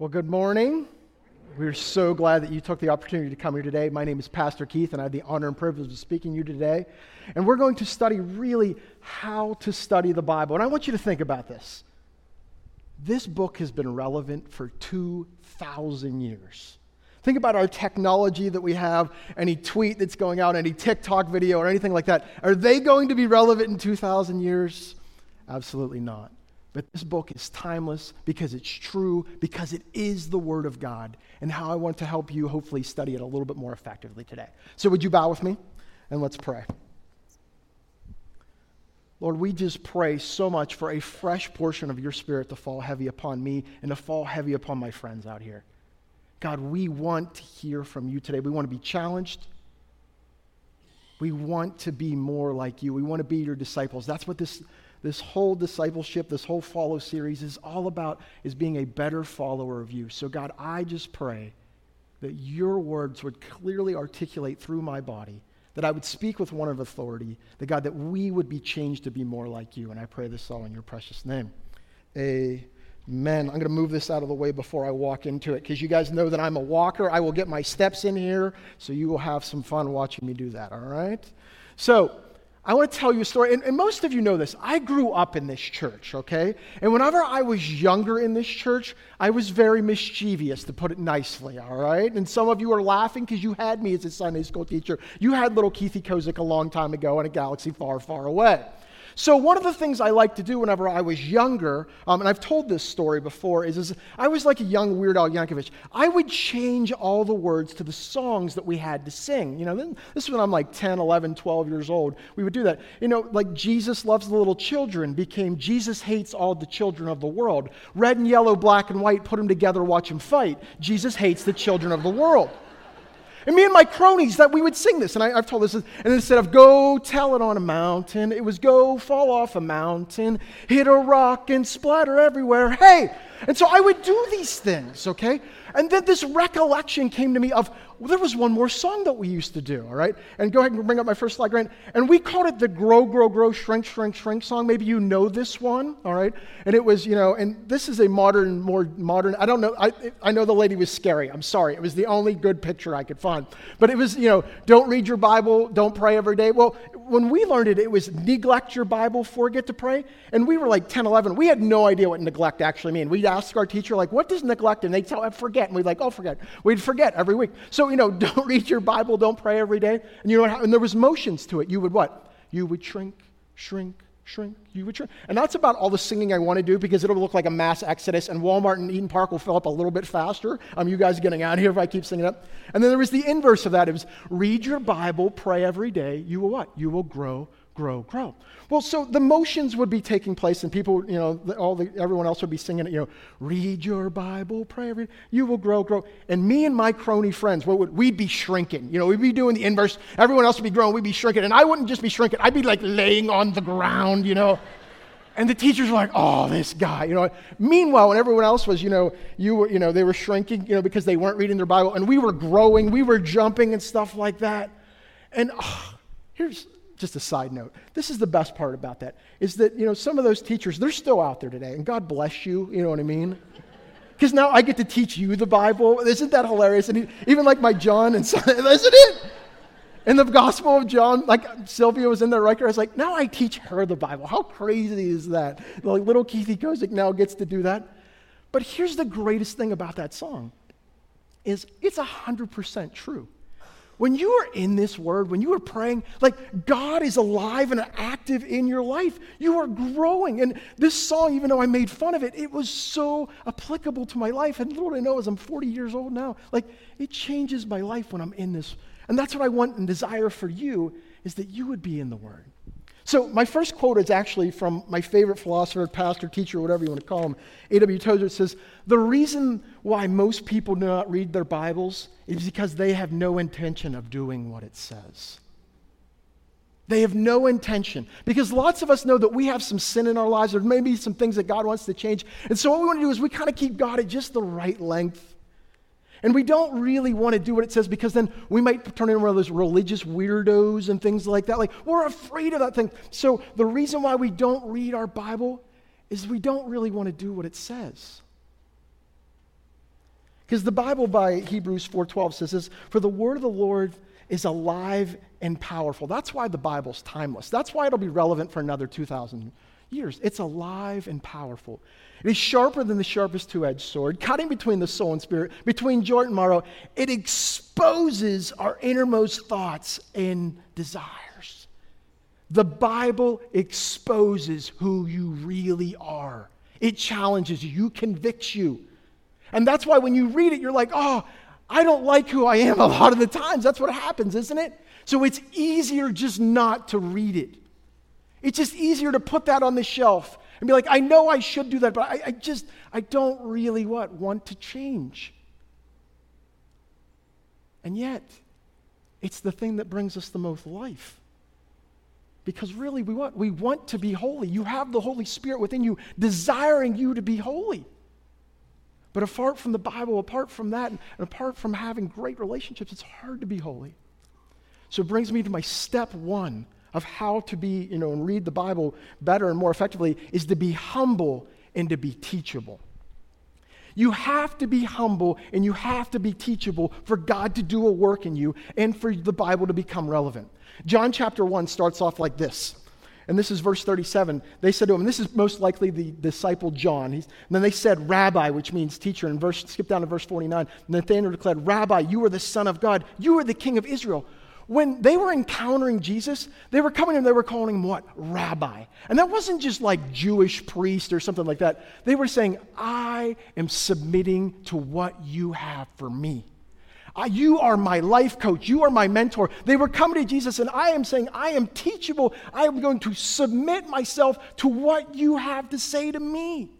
Well, good morning. We're so glad that you took the opportunity to come here today. My name is Pastor Keith, and I have the honor and privilege of speaking to you today. And we're going to study really how to study the Bible. And I want you to think about this. This book has been relevant for 2,000 years. Think about our technology that we have, any tweet that's going out, any TikTok video, or anything like that. Are they going to be relevant in 2,000 years? Absolutely not. But this book is timeless because it's true, because it is the Word of God, and how I want to help you hopefully study it a little bit more effectively today. So, would you bow with me? And let's pray. Lord, we just pray so much for a fresh portion of your Spirit to fall heavy upon me and to fall heavy upon my friends out here. God, we want to hear from you today. We want to be challenged. We want to be more like you. We want to be your disciples. That's what this this whole discipleship, this whole follow series is all about is being a better follower of you. So God, I just pray that your words would clearly articulate through my body, that I would speak with one of authority, that God, that we would be changed to be more like you. And I pray this all in your precious name. Amen. I'm going to move this out of the way before I walk into it because you guys know that I'm a walker. I will get my steps in here, so you will have some fun watching me do that, all right? So, I want to tell you a story, and, and, most of you know this. I grew up in this church, okay? And whenever I was younger in this church, I was very mischievous, to put it nicely, all right? And some of you are laughing because you had me as a Sunday school teacher. You had little Keithy Kozik a long time ago in a galaxy far, far away. So, one of the things I liked to do whenever I was younger, um, and I've told this story before, is, is I was like a young Weird Al Yankovic. I would change all the words to the songs that we had to sing. You know, this is when I'm like 10, 11, 12 years old. We would do that. You know, like Jesus loves the little children became Jesus hates all the children of the world. Red and yellow, black and white, put them together, watch them fight. Jesus hates the children of the world. And me and my cronies, that we would sing this. And I, have told this. And instead of go tell it on a mountain, it was go fall off a mountain, hit a rock and splatter everywhere. Hey! And so I would do these things, okay? And then this recollection came to me of well, there was one more song that we used to do, all right? And go ahead and bring up my first slide, Grant. And we called it the Grow, Grow, Grow, Shrink, Shrink, Shrink song. Maybe you know this one, all right? And it was, you know, and this is a modern, more modern, I don't know, I, I know the lady was scary. I'm sorry. It was the only good picture I could find. But it was, you know, don't read your Bible, don't pray every day. Well, when we learned it, it was neglect your Bible, forget to pray. And we were like 10, 11. We had no idea what neglect actually mean. We'd ask our teacher, like, what does neglect? And they'd tell, forget. And we'd like, oh, forget. We'd forget every week. So, you know, don't read your Bible, don't pray every day. And you know what? And there was motions to it. You would what? You would shrink, shrink, shrink, you would shrink. And that's about all the singing I want to do because it'll look like a mass exodus and Walmart and Eden Park will fill up a little bit faster. Um, you guys are getting out of here if I keep singing up. And then there was the inverse of that. It was read your Bible, pray every day. You will what? You will grow grow, grow. Well, so the motions would be taking place, and people, you know, all the, everyone else would be singing it, you know, read your Bible, pray every, you will grow, grow. And me and my crony friends, what would, we'd be shrinking. You know, we'd be doing the inverse. Everyone else would be growing, we'd be shrinking. And I wouldn't just be shrinking, I'd be like laying on the ground, you know. And the teachers were like, oh, this guy, you know. Meanwhile, when everyone else was, you know, you were, you know, they were shrinking, you know, because they weren't reading their Bible, and we were growing, we were jumping and stuff like that. And oh, here's just a side note. This is the best part about that is that, you know, some of those teachers, they're still out there today, and God bless you, you know what I mean? Because now I get to teach you the Bible. Isn't that hilarious? And even like my John and son, isn't it? In the Gospel of John, like Sylvia was in there there. I was like, now I teach her the Bible. How crazy is that? Like little Keithy Kozik now gets to do that. But here's the greatest thing about that song is it's 100% true. When you are in this word, when you are praying, like God is alive and active in your life, you are growing. And this song, even though I made fun of it, it was so applicable to my life. And little I know, as I'm 40 years old now, like it changes my life when I'm in this. And that's what I want and desire for you is that you would be in the word. So, my first quote is actually from my favorite philosopher, pastor, teacher, whatever you want to call him, A.W. Tozer. It says, The reason why most people do not read their Bibles is because they have no intention of doing what it says. They have no intention. Because lots of us know that we have some sin in our lives, or maybe some things that God wants to change. And so, what we want to do is we kind of keep God at just the right length and we don't really want to do what it says because then we might turn into one of those religious weirdos and things like that. Like, we're afraid of that thing. So, the reason why we don't read our Bible is we don't really want to do what it says. Because the Bible by Hebrews 4:12 says this, "For the word of the Lord is alive and powerful." That's why the Bible's timeless. That's why it'll be relevant for another 2000 years. It's alive and powerful. It is sharper than the sharpest two-edged sword, cutting between the soul and spirit, between joint and marrow. It exposes our innermost thoughts and desires. The Bible exposes who you really are. It challenges you convicts you. And that's why when you read it, you're like, oh, I don't like who I am a lot of the times. That's what happens, isn't it? So it's easier just not to read it. It's just easier to put that on the shelf and be like, I know I should do that, but I, I just, I don't really what? Want to change. And yet, it's the thing that brings us the most life. Because really, we want, we want to be holy. You have the Holy Spirit within you, desiring you to be holy. But apart from the Bible, apart from that, and apart from having great relationships, it's hard to be holy. So it brings me to my step one of how to be, you know, and read the Bible better and more effectively is to be humble and to be teachable. You have to be humble and you have to be teachable for God to do a work in you and for the Bible to become relevant. John chapter 1 starts off like this. And this is verse 37. They said to him, this is most likely the disciple John. He's, then they said, Rabbi, which means teacher. And verse, skip down to verse 49. Nathanael declared, Rabbi, you are the Son of God. You are the King of Israel when they were encountering Jesus, they were coming and they were calling him what? Rabbi. And that wasn't just like Jewish priest or something like that. They were saying, I am submitting to what you have for me. you are my life coach. You are my mentor. They were coming to Jesus, and I am saying, I am teachable. I am going to submit myself to what you have to say to me.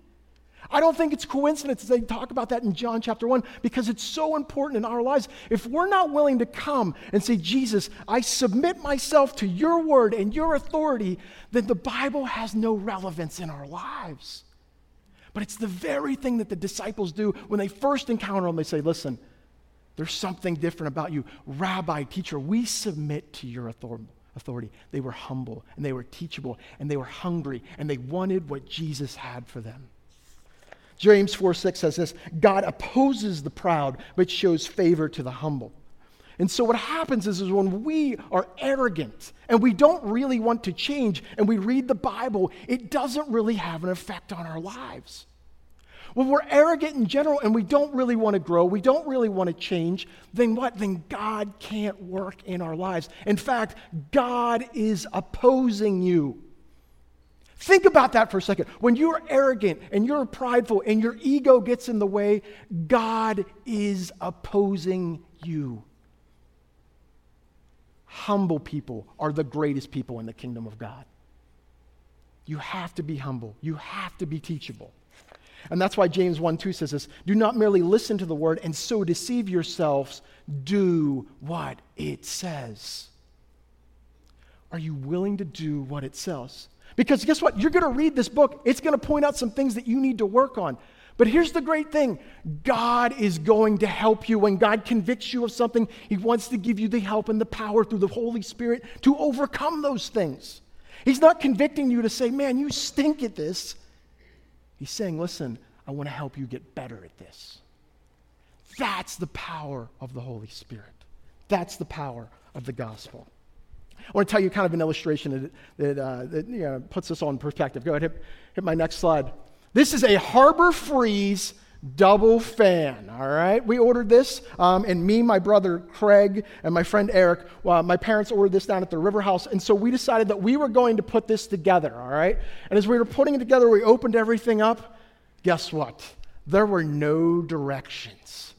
I don't think it's coincidence they talk about that in John chapter 1 because it's so important in our lives. If we're not willing to come and say, Jesus, I submit myself to your word and your authority, then the Bible has no relevance in our lives. But it's the very thing that the disciples do when they first encounter him. They say, Listen, there's something different about you. Rabbi, teacher, we submit to your authority. They were humble and they were teachable and they were hungry and they wanted what Jesus had for them. James 4 6 says this God opposes the proud, but shows favor to the humble. And so what happens is, is when we are arrogant and we don't really want to change and we read the Bible, it doesn't really have an effect on our lives. When we're arrogant in general and we don't really want to grow, we don't really want to change, then what? Then God can't work in our lives. In fact, God is opposing you. Think about that for a second. When you're arrogant and you're prideful and your ego gets in the way, God is opposing you. Humble people are the greatest people in the kingdom of God. You have to be humble, you have to be teachable. And that's why James 1 2 says this Do not merely listen to the word and so deceive yourselves, do what it says. Are you willing to do what it says? Because guess what? You're going to read this book, it's going to point out some things that you need to work on. But here's the great thing God is going to help you. When God convicts you of something, He wants to give you the help and the power through the Holy Spirit to overcome those things. He's not convicting you to say, man, you stink at this. He's saying, listen, I want to help you get better at this. That's the power of the Holy Spirit. That's the power of the gospel. I want to tell you kind of an illustration that, that, uh, that you know, puts this on perspective. Go ahead, hit, hit my next slide. This is a Harbor Breeze double fan, all right? We ordered this, um, and me, my brother Craig, and my friend Eric, well, my parents ordered this down at the River House, and so we decided that we were going to put this together, all right? And as we were putting it together, we opened everything up. Guess what? There were no directions.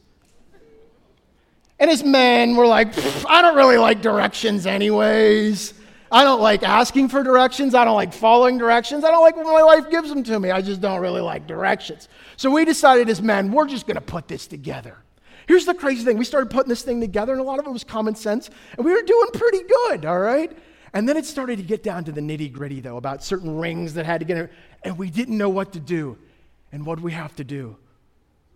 And his men were like, I don't really like directions, anyways. I don't like asking for directions. I don't like following directions. I don't like when my wife gives them to me. I just don't really like directions. So we decided as men, we're just going to put this together. Here's the crazy thing we started putting this thing together, and a lot of it was common sense, and we were doing pretty good, all right? And then it started to get down to the nitty gritty, though, about certain rings that had to get in, and we didn't know what to do. And what we have to do?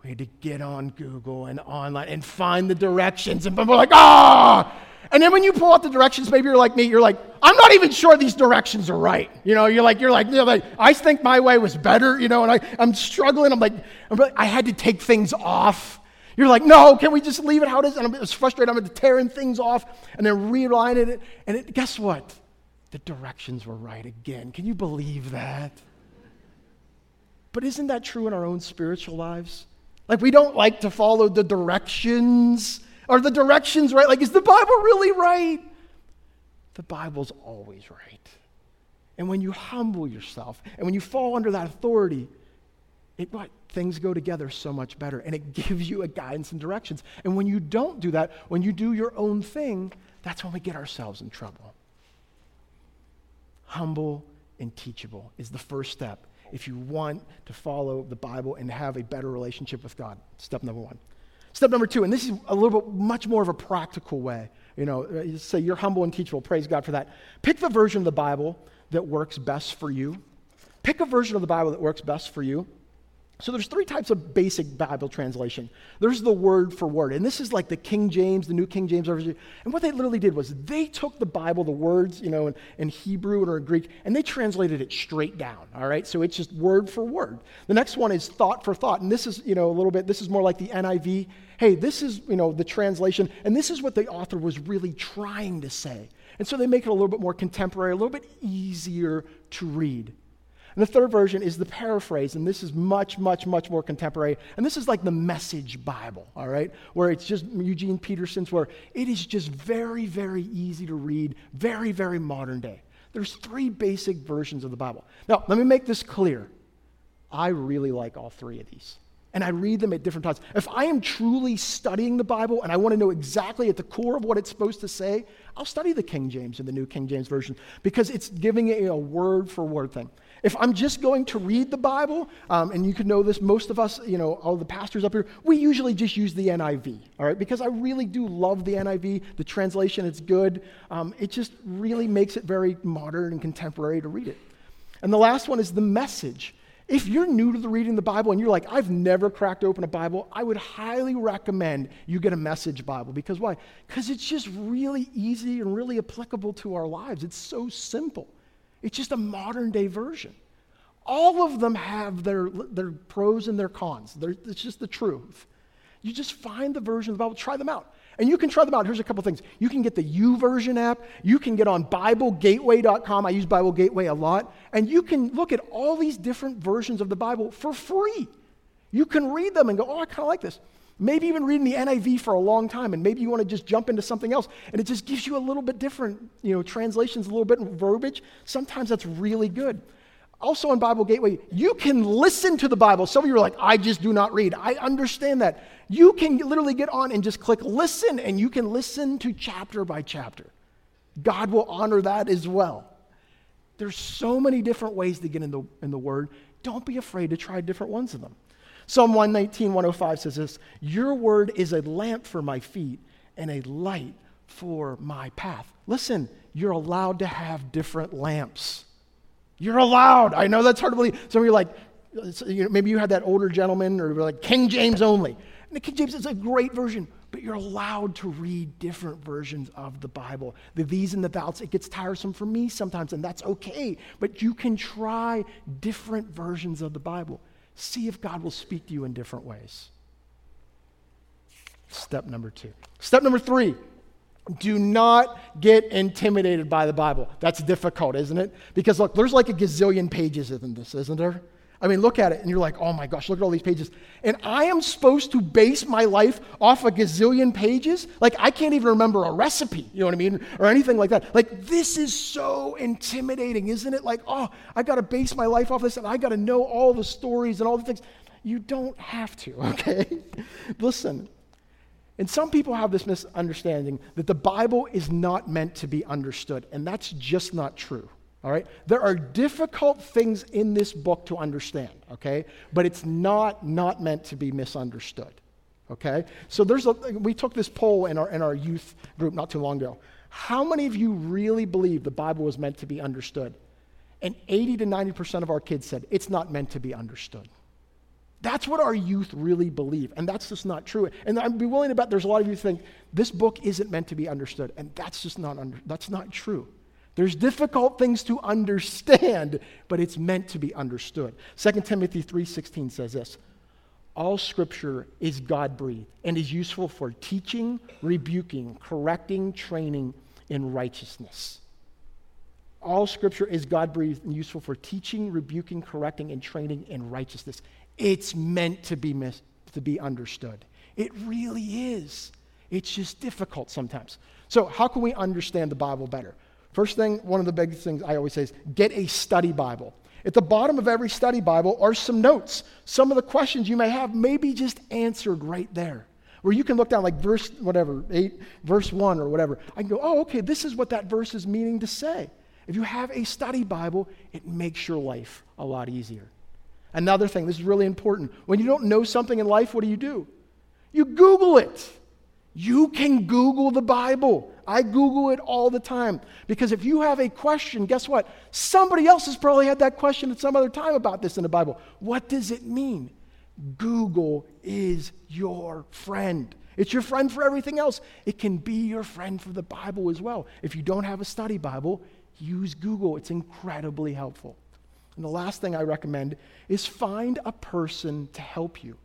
We had to get on Google and online and find the directions. And we're like, ah! And then when you pull out the directions, maybe you're like me, you're like, I'm not even sure these directions are right. You know, you're like, you're like, you're like I think my way was better, you know, and I, I'm struggling. I'm like, I'm like, I had to take things off. You're like, no, can we just leave it how it is? And I'm it's frustrated. I'm tearing things off and then realigning it. And it, guess what? The directions were right again. Can you believe that? But isn't that true in our own spiritual lives? Like, we don't like to follow the directions. Are the directions right? Like, is the Bible really right? The Bible's always right. And when you humble yourself and when you fall under that authority, it what? Things go together so much better and it gives you a guidance and directions. And when you don't do that, when you do your own thing, that's when we get ourselves in trouble. Humble and teachable is the first step if you want to follow the Bible and have a better relationship with God. Step number one. Step number two, and this is a little bit much more of a practical way. You know, uh, say you're humble and teachable. Praise God for that. Pick the version of the Bible that works best for you. Pick a version of the Bible that works best for you. So there's three types of basic Bible translation. There's the word for word, and this is like the King James, the New King James version. And what they literally did was they took the Bible, the words, you know, in, in Hebrew or in Greek, and they translated it straight down. All right, so it's just word for word. The next one is thought for thought, and this is, you know, a little bit. This is more like the NIV. Hey, this is, you know, the translation, and this is what the author was really trying to say. And so they make it a little bit more contemporary, a little bit easier to read. And the third version is the paraphrase, and this is much, much, much more contemporary. And this is like the message Bible, all right? Where it's just Eugene Peterson's, where it is just very, very easy to read, very, very modern day. There's three basic versions of the Bible. Now, let me make this clear. I really like all three of these. And I read them at different times. If I am truly studying the Bible and I want to know exactly at the core of what it's supposed to say, I'll study the King James and the New King James Version because it's giving it a word for word thing. If I'm just going to read the Bible, um, and you can know this, most of us, you know, all the pastors up here, we usually just use the NIV, all right? Because I really do love the NIV. The translation, it's good. Um, it just really makes it very modern and contemporary to read it. And the last one is the message. If you're new to the reading the Bible and you're like, I've never cracked open a Bible, I would highly recommend you get a message Bible. Because why? Because it's just really easy and really applicable to our lives. It's so simple. It's just a modern day version. All of them have their, their pros and their cons. They're, it's just the truth. You just find the version of the Bible, try them out. And you can try them out. Here's a couple things. You can get the U YouVersion app. You can get on BibleGateway.com. I use Bible Gateway a lot. And you can look at all these different versions of the Bible for free. You can read them and go, oh, I kind of like this. Maybe even reading the NIV for a long time, and maybe you want to just jump into something else, and it just gives you a little bit different, you know, translations, a little bit verbiage. Sometimes that's really good. Also on Bible Gateway, you can listen to the Bible. Some of you are like, I just do not read. I understand that. You can literally get on and just click listen, and you can listen to chapter by chapter. God will honor that as well. There's so many different ways to get in the, in the Word. Don't be afraid to try different ones of them. Psalm 119, 105 says this Your word is a lamp for my feet and a light for my path. Listen, you're allowed to have different lamps. You're allowed. I know that's hard to believe. Some of you are like, maybe you had that older gentleman or like King James only. And the King James is a great version, but you're allowed to read different versions of the Bible. The these and the thous, it gets tiresome for me sometimes, and that's okay. But you can try different versions of the Bible. See if God will speak to you in different ways. Step number two. Step number three do not get intimidated by the Bible. That's difficult, isn't it? Because look, there's like a gazillion pages in this, isn't there? I mean, look at it and you're like, oh my gosh, look at all these pages. And I am supposed to base my life off a gazillion pages? Like, I can't even remember a recipe, you know what I mean? Or anything like that. Like, this is so intimidating, isn't it? Like, oh, I got to base my life off this and I got to know all the stories and all the things. You don't have to, okay? Listen. And some people have this misunderstanding that the Bible is not meant to be understood, and that's just not true. All right? There are difficult things in this book to understand, okay? But it's not not meant to be misunderstood. Okay? So there's a we took this poll in our in our youth group not too long ago. How many of you really believe the Bible was meant to be understood? And 80 to 90% of our kids said it's not meant to be understood. That's what our youth really believe, and that's just not true. And I'd be willing to bet there's a lot of you think this book isn't meant to be understood, and that's just not under, that's not true. There's difficult things to understand, but it's meant to be understood. 2 Timothy 3:16 says this: all scripture is God breathed and is useful for teaching, rebuking, correcting, training in righteousness. All scripture is God breathed and useful for teaching, rebuking, correcting, and training in righteousness. It's meant to be, mis- to be understood. It really is. It's just difficult sometimes. So, how can we understand the Bible better? First thing, one of the biggest things I always say is get a study Bible. At the bottom of every study Bible are some notes. Some of the questions you may have may be just answered right there. Where you can look down, like verse, whatever, 8, verse 1 or whatever. I can go, oh, okay, this is what that verse is meaning to say. If you have a study Bible, it makes your life a lot easier. Another thing, this is really important. When you don't know something in life, what do you do? You Google it. You can Google the Bible. I Google it all the time because if you have a question, guess what? Somebody else has probably had that question at some other time about this in the Bible. What does it mean? Google is your friend. It's your friend for everything else. It can be your friend for the Bible as well. If you don't have a study Bible, use Google. It's incredibly helpful. And the last thing I recommend is find a person to help you.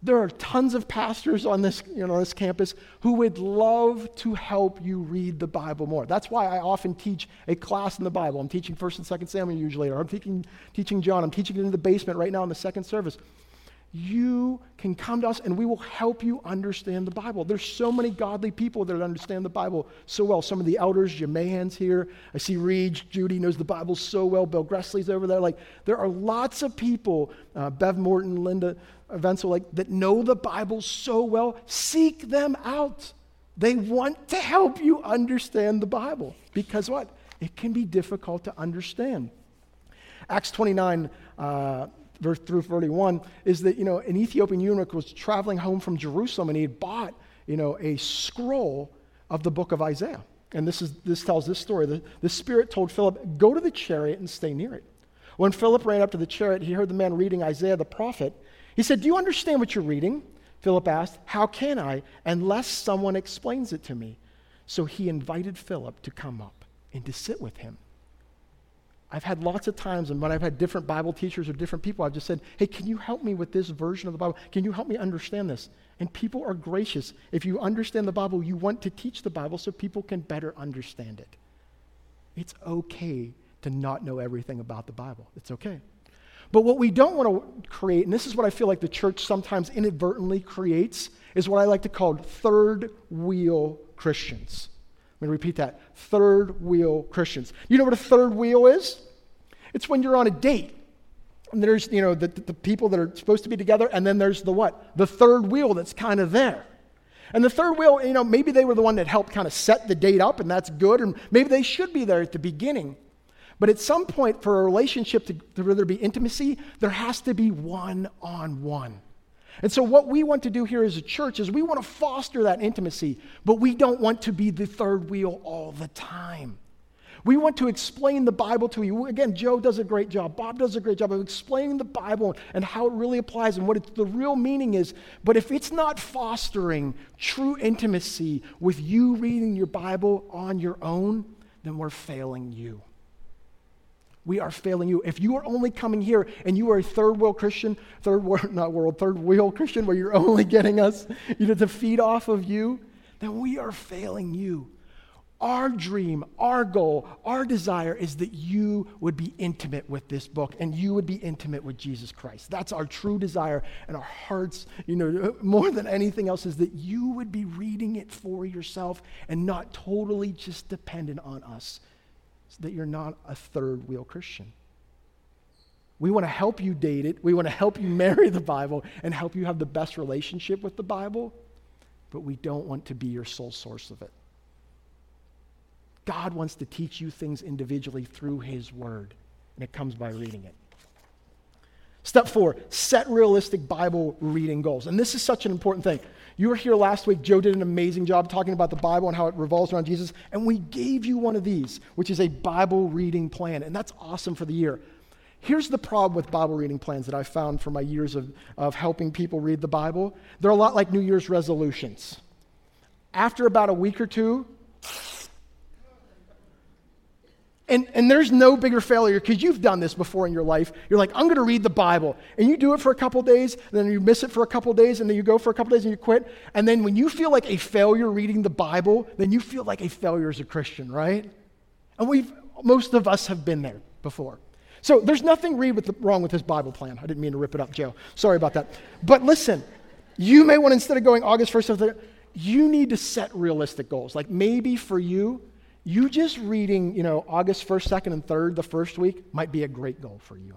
There are tons of pastors on this, you know, this campus who would love to help you read the Bible more. That's why I often teach a class in the Bible. I'm teaching 1st and 2nd Samuel usually, or I'm teaching, teaching John. I'm teaching it in the basement right now in the second service you can come to us and we will help you understand the Bible. There's so many godly people that understand the Bible so well. Some of the elders, Jim Mahan's here. I see Reed, Judy knows the Bible so well. Bill Gressley's over there. Like, there are lots of people, uh, Bev Morton, Linda Venzel, like, that know the Bible so well. Seek them out. They want to help you understand the Bible because what? It can be difficult to understand. Acts 29, uh, verse through 31 is that you know an ethiopian eunuch was traveling home from jerusalem and he had bought you know a scroll of the book of isaiah and this is this tells this story the, the spirit told philip go to the chariot and stay near it when philip ran up to the chariot he heard the man reading isaiah the prophet he said do you understand what you're reading philip asked how can i unless someone explains it to me so he invited philip to come up and to sit with him I've had lots of times, and when I've had different Bible teachers or different people, I've just said, Hey, can you help me with this version of the Bible? Can you help me understand this? And people are gracious. If you understand the Bible, you want to teach the Bible so people can better understand it. It's okay to not know everything about the Bible. It's okay. But what we don't want to create, and this is what I feel like the church sometimes inadvertently creates, is what I like to call third wheel Christians. I'm going to repeat that third wheel Christians. You know what a third wheel is? It's when you're on a date. And there's, you know, the, the people that are supposed to be together, and then there's the what? The third wheel that's kind of there. And the third wheel, you know, maybe they were the one that helped kind of set the date up, and that's good, and maybe they should be there at the beginning. But at some point, for a relationship to, to there be intimacy, there has to be one on one. And so, what we want to do here as a church is we want to foster that intimacy, but we don't want to be the third wheel all the time. We want to explain the Bible to you. Again, Joe does a great job. Bob does a great job of explaining the Bible and how it really applies and what the real meaning is. But if it's not fostering true intimacy with you reading your Bible on your own, then we're failing you we are failing you. If you are only coming here and you are a third world Christian, third world, not world, third wheel Christian, where you're only getting us you know, to feed off of you, then we are failing you. Our dream, our goal, our desire is that you would be intimate with this book and you would be intimate with Jesus Christ. That's our true desire and our hearts, you know, more than anything else is that you would be reading it for yourself and not totally just dependent on us that you're not a third wheel Christian. We want to help you date it. We want to help you marry the Bible and help you have the best relationship with the Bible, but we don't want to be your sole source of it. God wants to teach you things individually through His Word, and it comes by reading it. Step four, set realistic Bible reading goals. And this is such an important thing. You were here last week. Joe did an amazing job talking about the Bible and how it revolves around Jesus. And we gave you one of these, which is a Bible reading plan. And that's awesome for the year. Here's the problem with Bible reading plans that I found from my years of, of helping people read the Bible. They're a lot like New Year's resolutions. After about a week or two, And, and there's no bigger failure because you've done this before in your life. You're like, I'm going to read the Bible. And you do it for a couple days, and then you miss it for a couple days, and then you go for a couple days and you quit. And then when you feel like a failure reading the Bible, then you feel like a failure as a Christian, right? And we've, most of us have been there before. So there's nothing with the, wrong with this Bible plan. I didn't mean to rip it up, Joe. Sorry about that. But listen, you may want, instead of going August 1st, you need to set realistic goals. Like maybe for you, you just reading, you know, August 1st, 2nd, and 3rd the first week might be a great goal for you.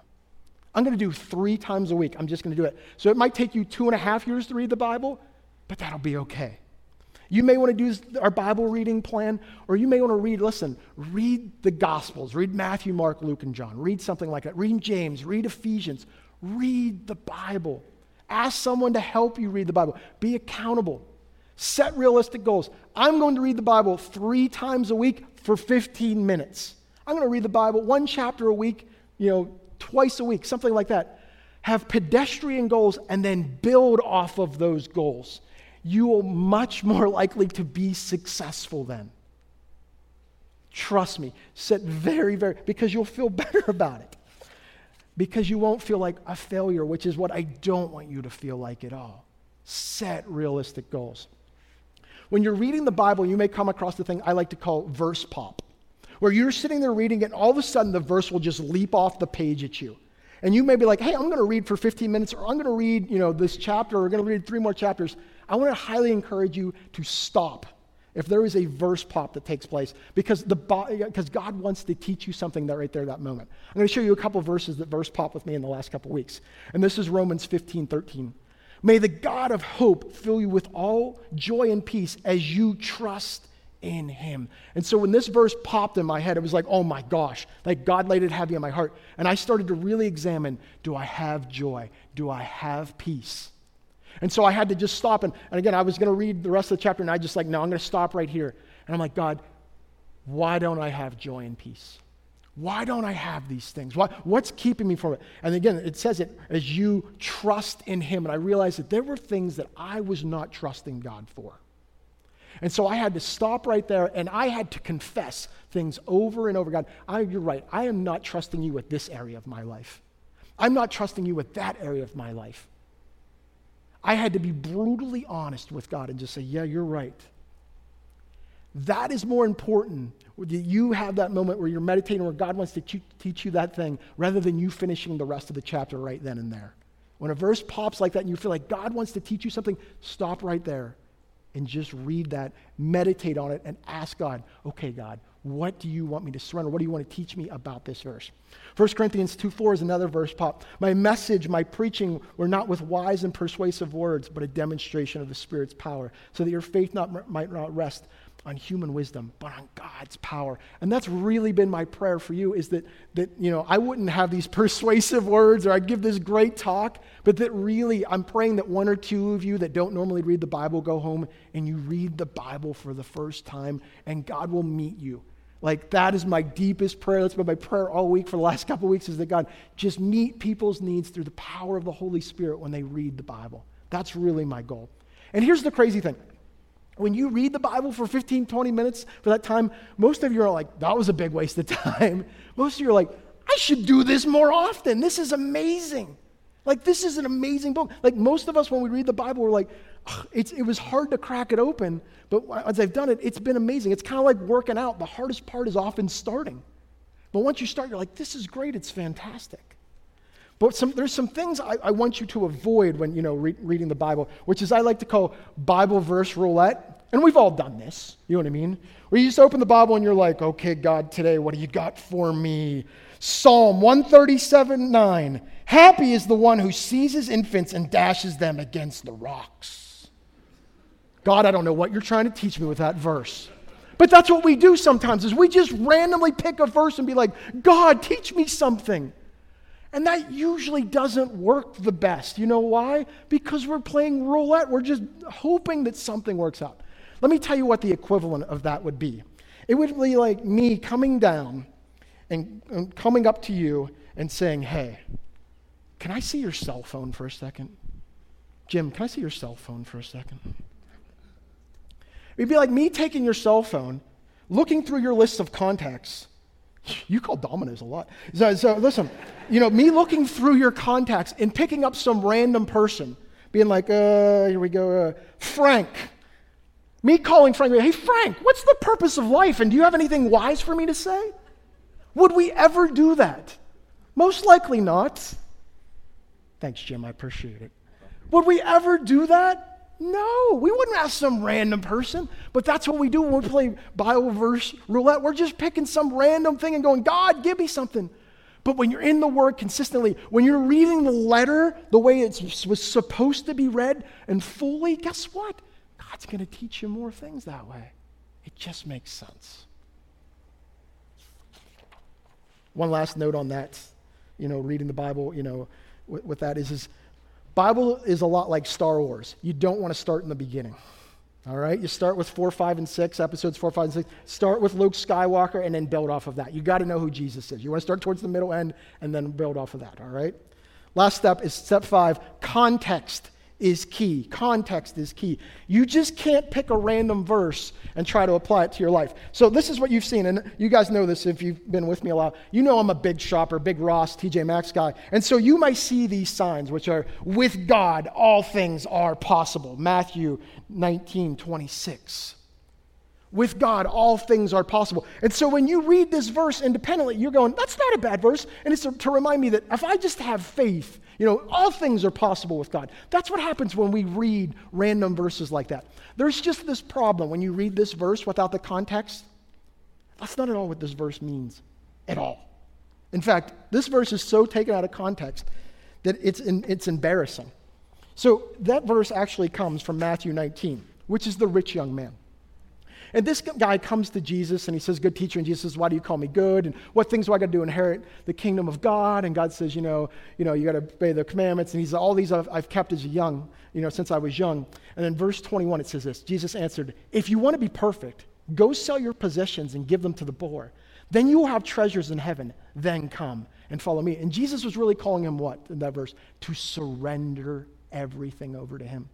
I'm going to do three times a week. I'm just going to do it. So it might take you two and a half years to read the Bible, but that'll be okay. You may want to do our Bible reading plan, or you may want to read, listen, read the Gospels, read Matthew, Mark, Luke, and John. Read something like that. Read James, read Ephesians. Read the Bible. Ask someone to help you read the Bible. Be accountable. Set realistic goals. I'm going to read the Bible three times a week for 15 minutes. I'm going to read the Bible one chapter a week, you know, twice a week, something like that. Have pedestrian goals and then build off of those goals. You will much more likely to be successful then. Trust me. Set very, very, because you'll feel better about it. Because you won't feel like a failure, which is what I don't want you to feel like at all. Set realistic goals. When you're reading the Bible, you may come across the thing I like to call verse pop, where you're sitting there reading it, and all of a sudden the verse will just leap off the page at you. And you may be like, hey, I'm going to read for 15 minutes, or I'm going to read, you know, this chapter, or I'm going to read three more chapters. I want to highly encourage you to stop if there is a verse pop that takes place because, the, because God wants to teach you something that right there, that moment. I'm going to show you a couple verses that verse pop with me in the last couple weeks. And this is Romans 15, 13. May the God of hope fill you with all joy and peace as you trust in him. And so when this verse popped in my head, it was like, oh my gosh, like God laid it heavy on my heart. And I started to really examine do I have joy? Do I have peace? And so I had to just stop. And, and again, I was going to read the rest of the chapter, and I just like, no, I'm going to stop right here. And I'm like, God, why don't I have joy and peace? Why don't I have these things? Why, what's keeping me from it? And again, it says it as you trust in Him. And I realized that there were things that I was not trusting God for. And so I had to stop right there and I had to confess things over and over. God, I, you're right. I am not trusting you with this area of my life. I'm not trusting you with that area of my life. I had to be brutally honest with God and just say, Yeah, you're right. That is more important. That you have that moment where you're meditating, where God wants to teach you that thing, rather than you finishing the rest of the chapter right then and there. When a verse pops like that and you feel like God wants to teach you something, stop right there and just read that, meditate on it, and ask God, okay, God, what do you want me to surrender? What do you want to teach me about this verse? 1 Corinthians 2 4 is another verse pop. My message, my preaching were not with wise and persuasive words, but a demonstration of the Spirit's power, so that your faith not, might not rest on human wisdom, but on God's power. And that's really been my prayer for you is that, that, you know, I wouldn't have these persuasive words or I'd give this great talk, but that really I'm praying that one or two of you that don't normally read the Bible go home and you read the Bible for the first time and God will meet you. Like that is my deepest prayer. That's been my prayer all week for the last couple weeks is that God just meet people's needs through the power of the Holy Spirit when they read the Bible. That's really my goal. And here's the crazy thing when you read the Bible for 15, 20 minutes for that time, most of you are like, that was a big waste of time. Most of you are like, I should do this more often. This is amazing. Like, this is an amazing book. Like, most of us, when we read the Bible, we're like, it was hard to crack it open, but as I've done it, it's been amazing. It's kind of like working out. The hardest part is often starting. But once you start, you're like, this is great. It's fantastic. But some, there's some things I, I, want you to avoid when, you know, re- reading the Bible, which is I like to call Bible verse roulette. And we've all done this. You know what I mean? Where you just open the Bible and you're like, okay, God, today, what do you got for me? Psalm 137 9. Happy is the one who seizes infants and dashes them against the rocks. God, I don't know what you're trying to teach me with that verse. But that's what we do sometimes is we just randomly pick a verse and be like, God, teach me something. And that usually doesn't work the best. You know why? Because we're playing roulette. We're just hoping that something works out. Let me tell you what the equivalent of that would be. It would be like me coming down and, and coming up to you and saying, Hey, can I see your cell phone for a second? Jim, can I see your cell phone for a second? It'd be like me taking your cell phone, looking through your list of contacts, You call Domino's a lot. So, so listen, you know, me looking through your contacts and picking up some random person, being like, uh, here we go, uh, Frank. Me calling Frank, hey, Frank, what's the purpose of life? And do you have anything wise for me to say? Would we ever do that? Most likely not. Thanks, Jim. I appreciate it. Would we ever do that? No, we wouldn't ask some random person, but that's what we do when we play Bible verse roulette. We're just picking some random thing and going, God, give me something. But when you're in the Word consistently, when you're reading the letter the way it was supposed to be read and fully, guess what? God's going to teach you more things that way. It just makes sense. One last note on that, you know, reading the Bible, you know, with, with that is, is Bible is a lot like Star Wars. You don't want to start in the beginning. All right? You start with 4, 5, and 6, episodes 4, 5, and 6. Start with Luke Skywalker and then build off of that. You got to know who Jesus is. You want to start towards the middle end and then build off of that. All right? Last step is step 5 context is key. Context is key. You just can't pick a random verse and try to apply it to your life. So, this is what you've seen, and you guys know this if you've been with me a lot. You know I'm a big shopper, big Ross, TJ Maxx guy. And so, you might see these signs, which are with God, all things are possible. Matthew 19, 26. With God, all things are possible. And so when you read this verse independently, you're going, that's not a bad verse. And it's to, to remind me that if I just have faith you know, all things are possible with God. That's what happens when we read random verses like that. There's just this problem when you read this verse without the context. That's not at all what this verse means at all. In fact, this verse is so taken out of context that it's, in, it's embarrassing. So that verse actually comes from Matthew 19, which is the rich young man. And this guy comes to Jesus and he says, Good teacher. And Jesus says, Why do you call me good? And what things do I got to do to inherit the kingdom of God? And God says, You know, you, know, you got to obey the commandments. And he says, All these I've, I've kept as a young, you know, since I was young. And then verse 21, it says this Jesus answered, If you want to be perfect, go sell your possessions and give them to the poor. Then you will have treasures in heaven. Then come and follow me. And Jesus was really calling him what in that verse? To surrender everything over to him.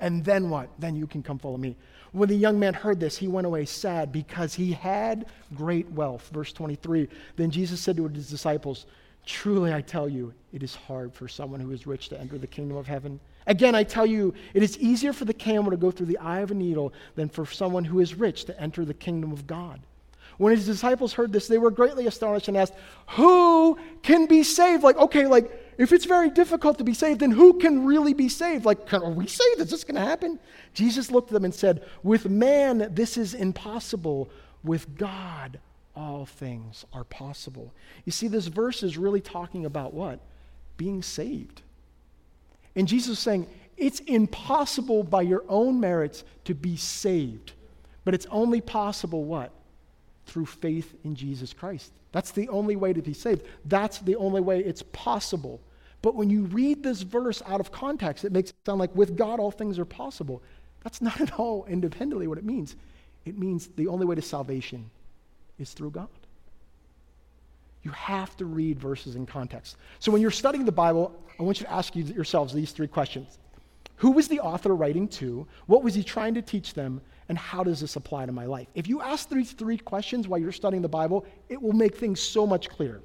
And then what? Then you can come follow me. When the young man heard this, he went away sad because he had great wealth. Verse 23 Then Jesus said to his disciples, Truly I tell you, it is hard for someone who is rich to enter the kingdom of heaven. Again, I tell you, it is easier for the camel to go through the eye of a needle than for someone who is rich to enter the kingdom of God. When his disciples heard this, they were greatly astonished and asked, Who can be saved? Like, okay, like, if it's very difficult to be saved, then who can really be saved? Like, can, are we saved? Is this going to happen? Jesus looked at them and said, With man, this is impossible. With God, all things are possible. You see, this verse is really talking about what? Being saved. And Jesus is saying, It's impossible by your own merits to be saved, but it's only possible what? Through faith in Jesus Christ. That's the only way to be saved. That's the only way it's possible. But when you read this verse out of context, it makes it sound like with God all things are possible. That's not at all independently what it means. It means the only way to salvation is through God. You have to read verses in context. So when you're studying the Bible, I want you to ask yourselves these three questions Who was the author writing to? What was he trying to teach them? And how does this apply to my life? If you ask these three questions while you're studying the Bible, it will make things so much clearer.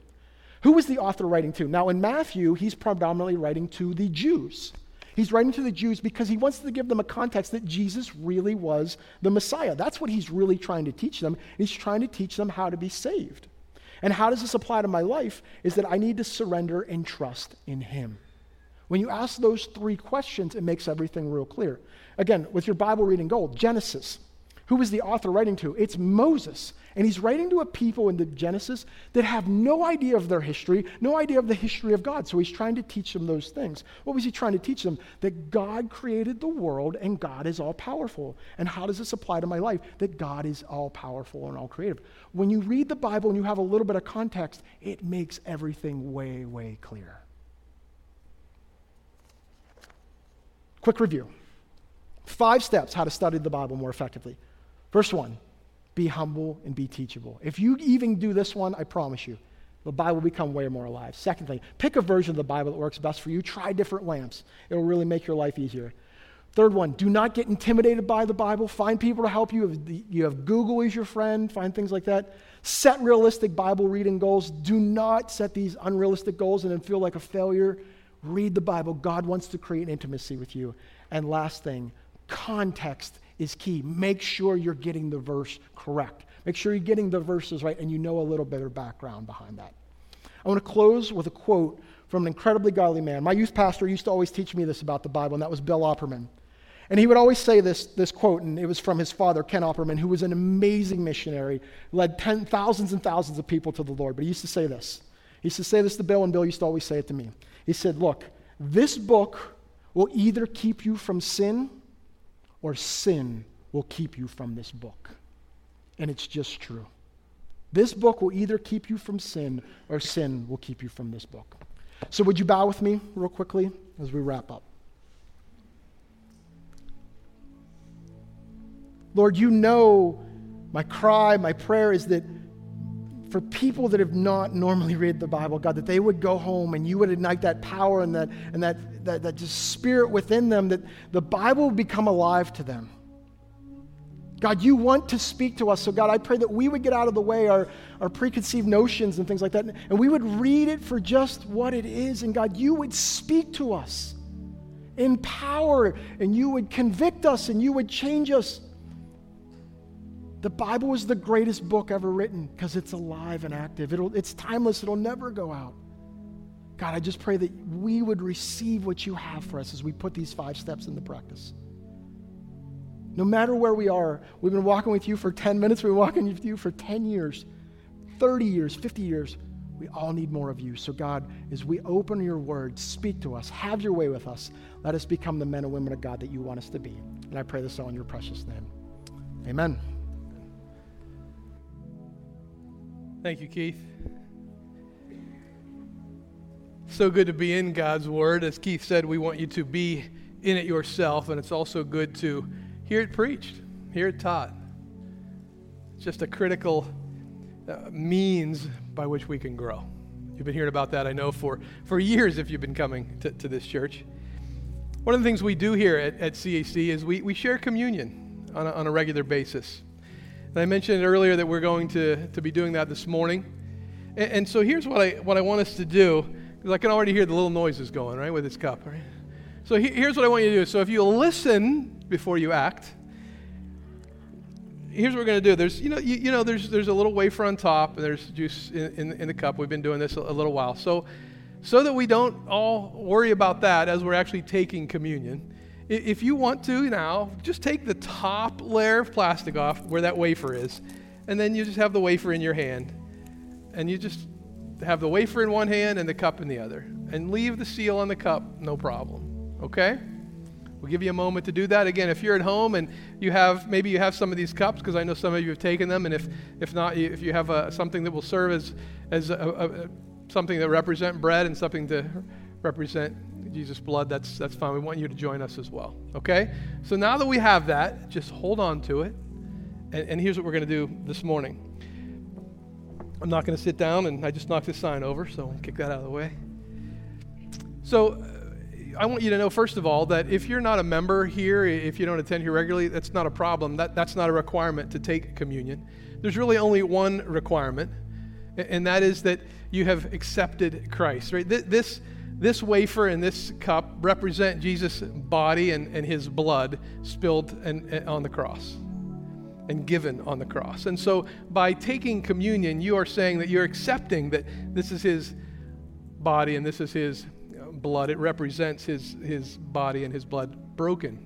Who was the author writing to? Now, in Matthew, he's predominantly writing to the Jews. He's writing to the Jews because he wants to give them a context that Jesus really was the Messiah. That's what he's really trying to teach them. He's trying to teach them how to be saved. And how does this apply to my life? Is that I need to surrender and trust in him. When you ask those three questions, it makes everything real clear. Again, with your Bible reading goal, Genesis. Who is the author writing to? It's Moses. And he's writing to a people in the Genesis that have no idea of their history, no idea of the history of God. So he's trying to teach them those things. What was he trying to teach them? That God created the world and God is all powerful. And how does this apply to my life? That God is all powerful and all creative. When you read the Bible and you have a little bit of context, it makes everything way, way clearer. Quick review five steps how to study the Bible more effectively. First one, be humble and be teachable. If you even do this one, I promise you, the Bible will become way more alive. Second thing, pick a version of the Bible that works best for you. Try different lamps. It will really make your life easier. Third one, do not get intimidated by the Bible. Find people to help you. You have Google as your friend, find things like that. Set realistic Bible reading goals. Do not set these unrealistic goals and then feel like a failure. Read the Bible. God wants to create intimacy with you. And last thing, context is key. Make sure you're getting the verse correct. Make sure you're getting the verses right and you know a little bit of background behind that. I want to close with a quote from an incredibly godly man. My youth pastor used to always teach me this about the Bible, and that was Bill Opperman. And he would always say this, this quote, and it was from his father, Ken Opperman, who was an amazing missionary, led ten, thousands and thousands of people to the Lord. But he used to say this. He used to say this to Bill, and Bill used to always say it to me. He said, Look, this book will either keep you from sin or sin will keep you from this book. And it's just true. This book will either keep you from sin or sin will keep you from this book. So, would you bow with me real quickly as we wrap up? Lord, you know my cry, my prayer is that for people that have not normally read the Bible, God, that they would go home and you would ignite that power and that, and that, that, that just spirit within them, that the Bible would become alive to them. God, you want to speak to us. So, God, I pray that we would get out of the way our, our preconceived notions and things like that, and we would read it for just what it is. And, God, you would speak to us in power, and you would convict us, and you would change us. The Bible is the greatest book ever written because it's alive and active. It'll, it's timeless, it'll never go out. God, I just pray that we would receive what you have for us as we put these five steps into practice. No matter where we are, we've been walking with you for 10 minutes, we've been walking with you for 10 years, 30 years, 50 years. We all need more of you. So, God, as we open your word, speak to us, have your way with us. Let us become the men and women of God that you want us to be. And I pray this all in your precious name. Amen. Thank you, Keith. So good to be in God's Word. As Keith said, we want you to be in it yourself, and it's also good to hear it preached, hear it taught. It's just a critical uh, means by which we can grow. You've been hearing about that, I know, for, for years if you've been coming to, to this church. One of the things we do here at, at CAC is we, we share communion on a, on a regular basis. I mentioned earlier that we're going to, to be doing that this morning. And, and so here's what I, what I want us to do, because I can already hear the little noises going, right, with this cup, right? So he, here's what I want you to do. So if you listen before you act, here's what we're going to do. There's, you know, you, you, know, there's, there's a little wafer on top, and there's juice in, in, in the cup. We've been doing this a, a little while. So, so that we don't all worry about that as we're actually taking communion, if you want to now, just take the top layer of plastic off where that wafer is, and then you just have the wafer in your hand. And you just have the wafer in one hand and the cup in the other. And leave the seal on the cup, no problem. Okay? We'll give you a moment to do that. Again, if you're at home and you have, maybe you have some of these cups, because I know some of you have taken them, and if, if not, if you have a, something that will serve as, as a, a, something that represent bread and something to represent Jesus' blood, that's, that's fine. We want you to join us as well. Okay? So now that we have that, just hold on to it. And, and here's what we're going to do this morning. I'm not going to sit down, and I just knocked this sign over, so I'll kick that out of the way. So uh, I want you to know, first of all, that if you're not a member here, if you don't attend here regularly, that's not a problem. That, that's not a requirement to take communion. There's really only one requirement, and that is that you have accepted Christ. Right? This this wafer and this cup represent Jesus' body and, and his blood spilled and, and on the cross and given on the cross. And so by taking communion, you are saying that you're accepting that this is his body and this is his uh, blood. It represents his, his body and his blood broken,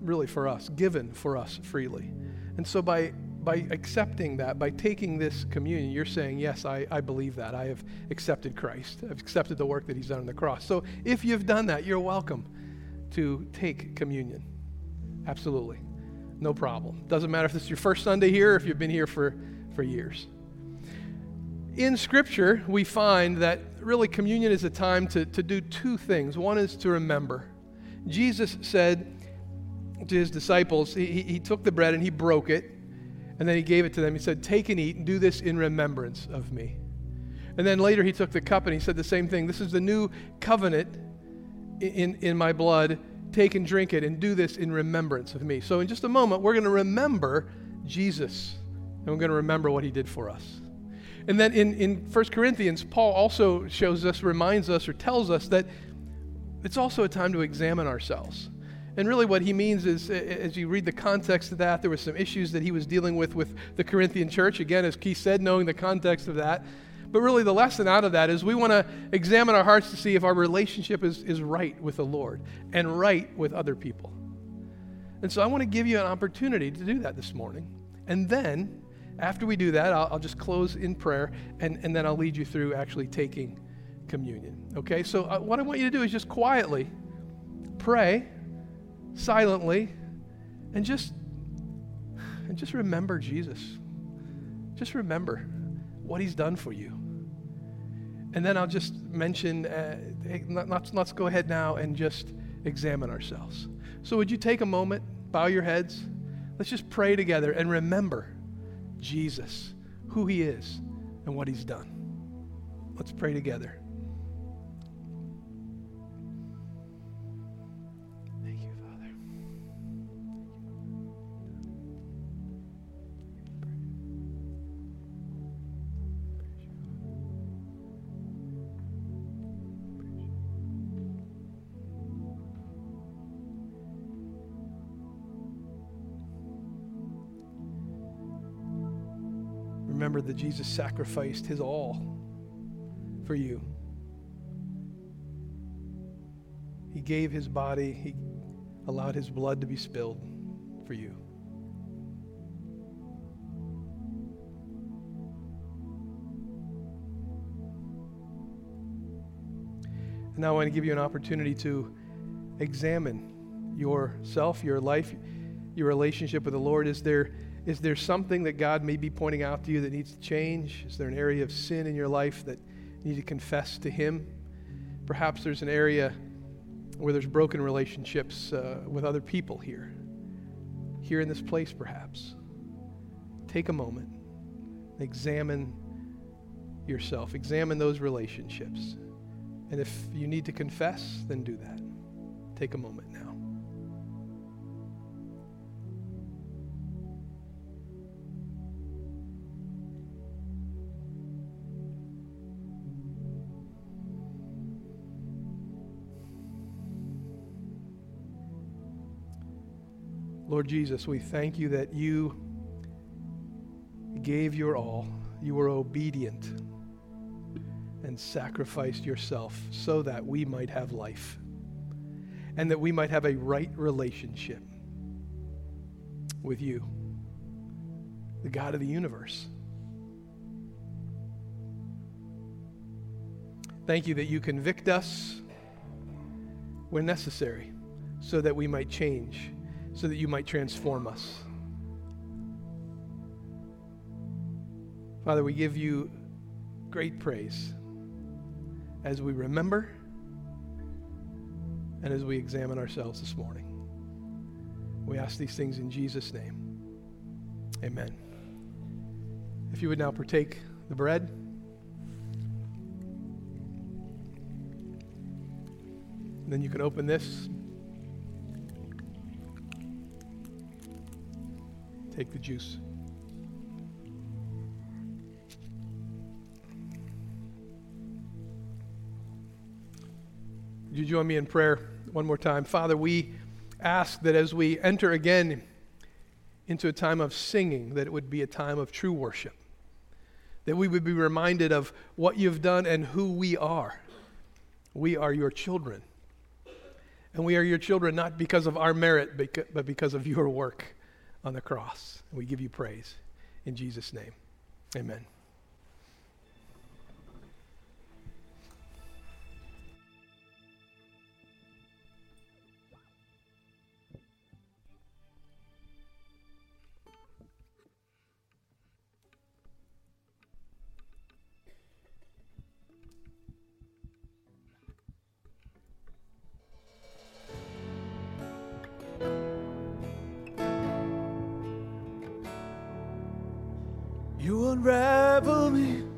really for us, given for us freely. And so by by accepting that, by taking this communion, you're saying, Yes, I, I believe that. I have accepted Christ. I've accepted the work that He's done on the cross. So if you've done that, you're welcome to take communion. Absolutely. No problem. Doesn't matter if this is your first Sunday here or if you've been here for, for years. In Scripture, we find that really communion is a time to, to do two things. One is to remember. Jesus said to his disciples, he, he took the bread and he broke it and then he gave it to them. He said, Take and eat and do this in remembrance of me. And then later he took the cup and he said the same thing. This is the new covenant in, in my blood. Take and drink it and do this in remembrance of me. So, in just a moment, we're going to remember Jesus and we're going to remember what he did for us. And then in, in 1 Corinthians, Paul also shows us, reminds us, or tells us that it's also a time to examine ourselves. And really, what he means is, as you read the context of that, there were some issues that he was dealing with with the Corinthian church. Again, as Keith said, knowing the context of that. But really, the lesson out of that is we want to examine our hearts to see if our relationship is, is right with the Lord and right with other people. And so I want to give you an opportunity to do that this morning. And then, after we do that, I'll, I'll just close in prayer and, and then I'll lead you through actually taking communion. Okay? So, uh, what I want you to do is just quietly pray, silently, and just, and just remember Jesus. Just remember what he's done for you. And then I'll just mention, uh, hey, let's, let's go ahead now and just examine ourselves. So, would you take a moment, bow your heads? Let's just pray together and remember Jesus, who he is, and what he's done. Let's pray together. Jesus sacrificed his all for you. He gave his body, he allowed his blood to be spilled for you. And now I want to give you an opportunity to examine yourself, your life, your relationship with the Lord. Is there is there something that God may be pointing out to you that needs to change? Is there an area of sin in your life that you need to confess to Him? Perhaps there's an area where there's broken relationships uh, with other people here, here in this place, perhaps. Take a moment, examine yourself, examine those relationships. And if you need to confess, then do that. Take a moment Lord Jesus, we thank you that you gave your all. You were obedient and sacrificed yourself so that we might have life and that we might have a right relationship with you, the God of the universe. Thank you that you convict us when necessary so that we might change so that you might transform us. Father, we give you great praise as we remember and as we examine ourselves this morning. We ask these things in Jesus' name. Amen. If you would now partake the bread. Then you can open this Take the juice. Would you join me in prayer one more time? Father, we ask that as we enter again into a time of singing, that it would be a time of true worship. That we would be reminded of what you've done and who we are. We are your children. And we are your children not because of our merit, but because of your work on the cross. We give you praise in Jesus' name. Amen. Unravel me